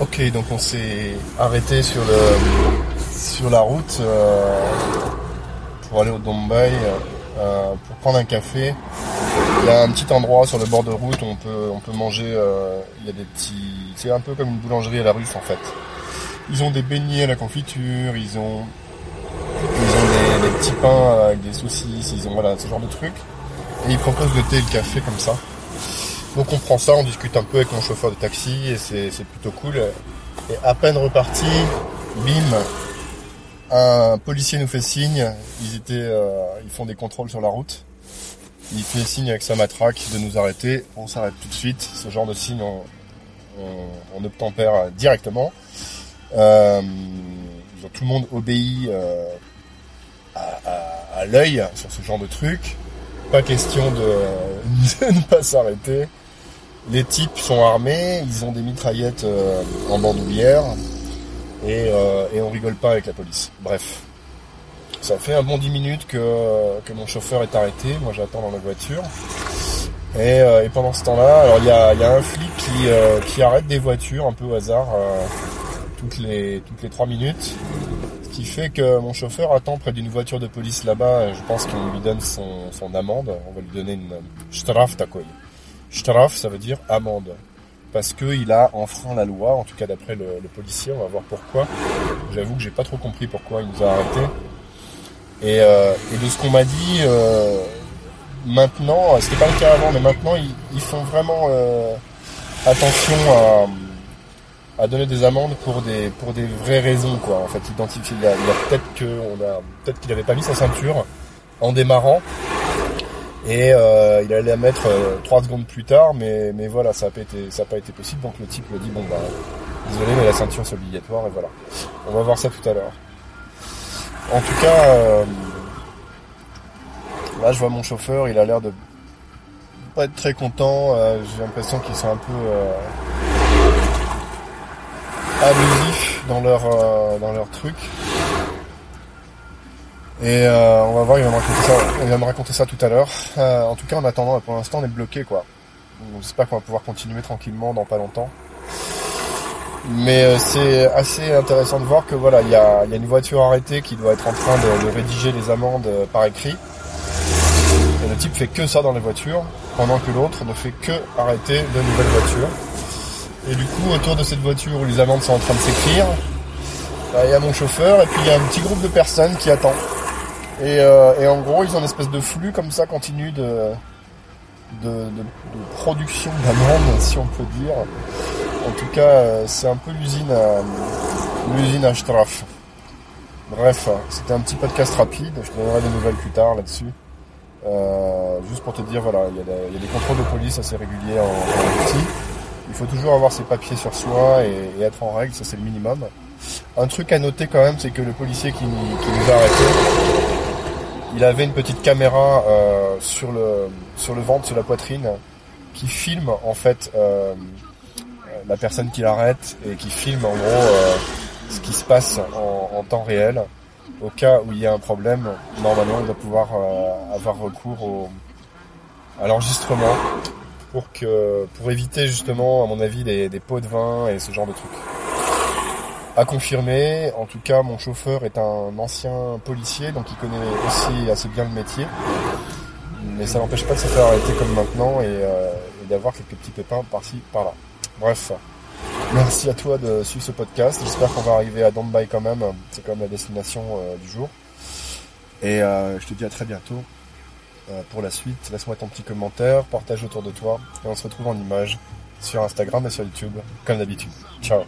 Ok, donc on s'est arrêté sur le sur la route euh, pour aller au Dombay euh, pour prendre un café. Il y a un petit endroit sur le bord de route où on peut on peut manger. euh, il y a des petits, c'est un peu comme une boulangerie à la russe en fait. Ils ont des beignets à la confiture, ils ont ils ont des, des petits pains avec des saucisses, ils ont voilà ce genre de trucs. Et ils proposent le thé et le café comme ça. Donc on prend ça, on discute un peu avec mon chauffeur de taxi et c'est plutôt cool. Et à peine reparti, bim, un policier nous fait signe. Ils étaient, euh, ils font des contrôles sur la route. Il fait signe avec sa matraque de nous arrêter. On s'arrête tout de suite. Ce genre de signe, on, obtempère directement. Euh, tout le monde obéit euh, à, l'œil sur ce genre de truc. Pas question de ne pas s'arrêter. Les types sont armés, ils ont des mitraillettes euh, en bandoulière et, euh, et on rigole pas avec la police. Bref, ça fait un bon 10 minutes que, que mon chauffeur est arrêté, moi j'attends dans la voiture. Et, euh, et pendant ce temps-là, alors il y a, un flic qui, qui arrête des voitures un peu au hasard toutes les toutes les 3 minutes. Ce qui fait que mon chauffeur attend près d'une voiture de police là-bas. Je pense qu'on lui donne son, son amende. On va lui donner une straf takoy. Straf, ça veut dire amende. Parce qu'il a enfreint la loi, en tout cas d'après le, le policier, on va voir pourquoi. J'avoue que j'ai pas trop compris pourquoi il nous a arrêtés. Et, euh, et de ce qu'on m'a dit, euh, maintenant, c'était pas le cas avant, mais maintenant ils, ils font vraiment euh, attention à, à donner des amendes pour des pour des vraies raisons quoi. En fait, identifier, il a, peut-être que on a peut-être qu'il avait pas mis sa ceinture en démarrant et euh, il allait la mettre euh, trois secondes plus tard, mais mais voilà, ça a pas été possible. Donc le type lui dit bon bah désolé, mais la ceinture c'est obligatoire et voilà. On va voir ça tout à l'heure. En tout cas, euh, là je vois mon chauffeur, il a l'air de pas être très content. euh, J'ai l'impression qu'ils sont un peu euh, abusifs dans leur euh, dans leur truc. Et euh, on va voir, il va me raconter ça, il va me raconter ça tout à l'heure. Euh, en tout cas, en attendant, pour l'instant, on est bloqué, quoi. Donc, J'espère qu'on va pouvoir continuer tranquillement dans pas longtemps. Mais euh, c'est assez intéressant de voir que voilà, il y a, y a une voiture arrêtée qui doit être en train de, de rédiger les amendes euh, par écrit. Et le type fait que ça dans les voitures, pendant que l'autre ne fait que arrêter de nouvelles voitures. Et du coup, autour de cette voiture où les amendes sont en train de s'écrire, bah, il y a mon chauffeur et puis il y a un petit groupe de personnes qui attend. Et, euh, et en gros, ils ont une espèce de flux comme ça continu de, de, de- de production d'amendes, si on peut dire. En tout cas, euh, c'est un peu l'usine à, l'usine à Straf. Bref, c'était un petit podcast rapide. Je te donnerai des nouvelles plus tard là-dessus. Euh, juste pour te dire, voilà, il y, a des- contrôles de police assez réguliers en, en Haïti. Il faut toujours avoir ses papiers sur soi et, et être en règle, ça c'est le minimum. Un truc à noter quand même, c'est que le policier qui, qui nous a arrêtés, il avait une petite caméra euh, sur le sur le ventre, sur la poitrine, qui filme en fait euh, la personne qui l'arrête et qui filme en gros euh, ce qui se passe en, temps réel. Au cas où il y a un problème, normalement, il doit pouvoir euh, avoir recours au, à l'enregistrement pour que pour éviter justement, à mon avis, des, des pots de vin et ce genre de trucs. À confirmer, en tout cas, mon chauffeur est un ancien policier, donc il connaît aussi assez bien le métier. Mais ça n'empêche pas de se faire arrêter comme maintenant et, euh, et d'avoir quelques petits pépins par-ci, par-là. Bref, merci à toi de suivre ce podcast. J'espère qu'on va arriver à Dombay quand même. C'est quand même la destination euh, du jour. Et euh, je te dis à très bientôt euh, pour la suite. Laisse-moi ton petit commentaire, partage autour de toi et on se retrouve en image sur Instagram et sur YouTube comme d'habitude. Ciao